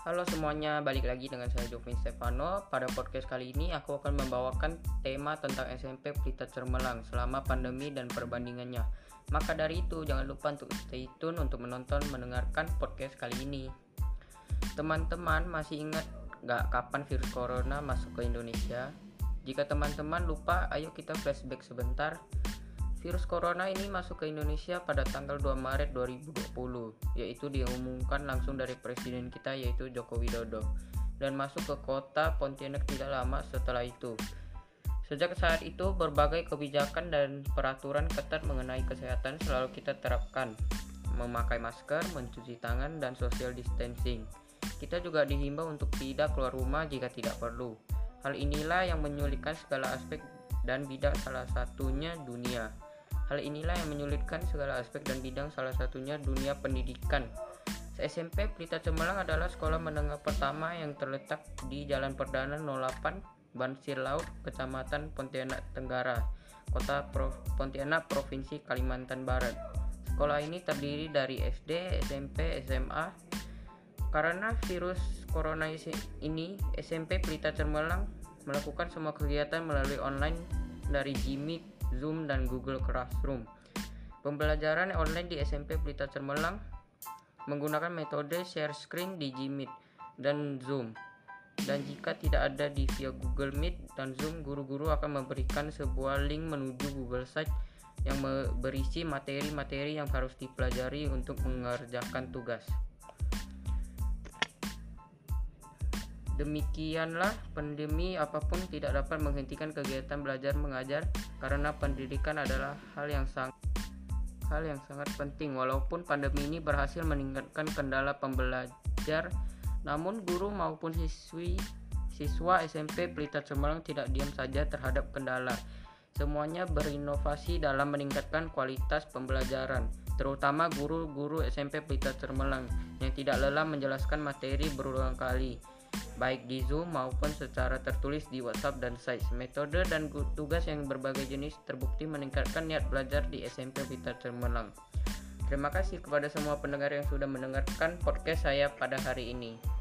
Halo semuanya, balik lagi dengan saya Jovin Stefano. Pada podcast kali ini aku akan membawakan tema tentang SMP Pelita Cermelang selama pandemi dan perbandingannya. Maka dari itu, jangan lupa untuk stay tune untuk menonton mendengarkan podcast kali ini. Teman-teman masih ingat gak kapan virus corona masuk ke Indonesia? Jika teman-teman lupa, ayo kita flashback sebentar Virus corona ini masuk ke Indonesia pada tanggal 2 Maret 2020, yaitu diumumkan langsung dari presiden kita yaitu Joko Widodo dan masuk ke kota Pontianak tidak lama setelah itu. Sejak saat itu, berbagai kebijakan dan peraturan ketat mengenai kesehatan selalu kita terapkan. Memakai masker, mencuci tangan, dan social distancing. Kita juga dihimbau untuk tidak keluar rumah jika tidak perlu. Hal inilah yang menyulitkan segala aspek dan bidang salah satunya dunia. Hal inilah yang menyulitkan segala aspek dan bidang salah satunya dunia pendidikan. SMP Pelita Cemerlang adalah sekolah menengah pertama yang terletak di Jalan Perdana 08 Bansir Laut, Kecamatan Pontianak Tenggara, Kota Prof Pontianak, Provinsi Kalimantan Barat. Sekolah ini terdiri dari SD, SMP, SMA. Karena virus corona ini, SMP Pelita Cemerlang melakukan semua kegiatan melalui online dari Jimmy Zoom, dan Google Classroom. Pembelajaran online di SMP Pelita Cermelang menggunakan metode share screen di Gmeet dan Zoom. Dan jika tidak ada di via Google Meet dan Zoom, guru-guru akan memberikan sebuah link menuju Google Site yang berisi materi-materi yang harus dipelajari untuk mengerjakan tugas. Demikianlah pandemi apa pun tidak dapat menghentikan kegiatan belajar mengajar karena pendidikan adalah hal yang sangat hal yang sangat penting. Walaupun pandemi ini berhasil meningkatkan kendala pembelajar namun guru maupun siswi siswa SMP Pelita Cemerlang tidak diam saja terhadap kendala. Semuanya berinovasi dalam meningkatkan kualitas pembelajaran terutama guru-guru SMP Pelita Cemerlang yang tidak lelah menjelaskan materi berulang kali baik di Zoom maupun secara tertulis di WhatsApp dan Sites. Metode dan tugas yang berbagai jenis terbukti meningkatkan niat belajar di SMP Vita Cermelang. Terima kasih kepada semua pendengar yang sudah mendengarkan podcast saya pada hari ini.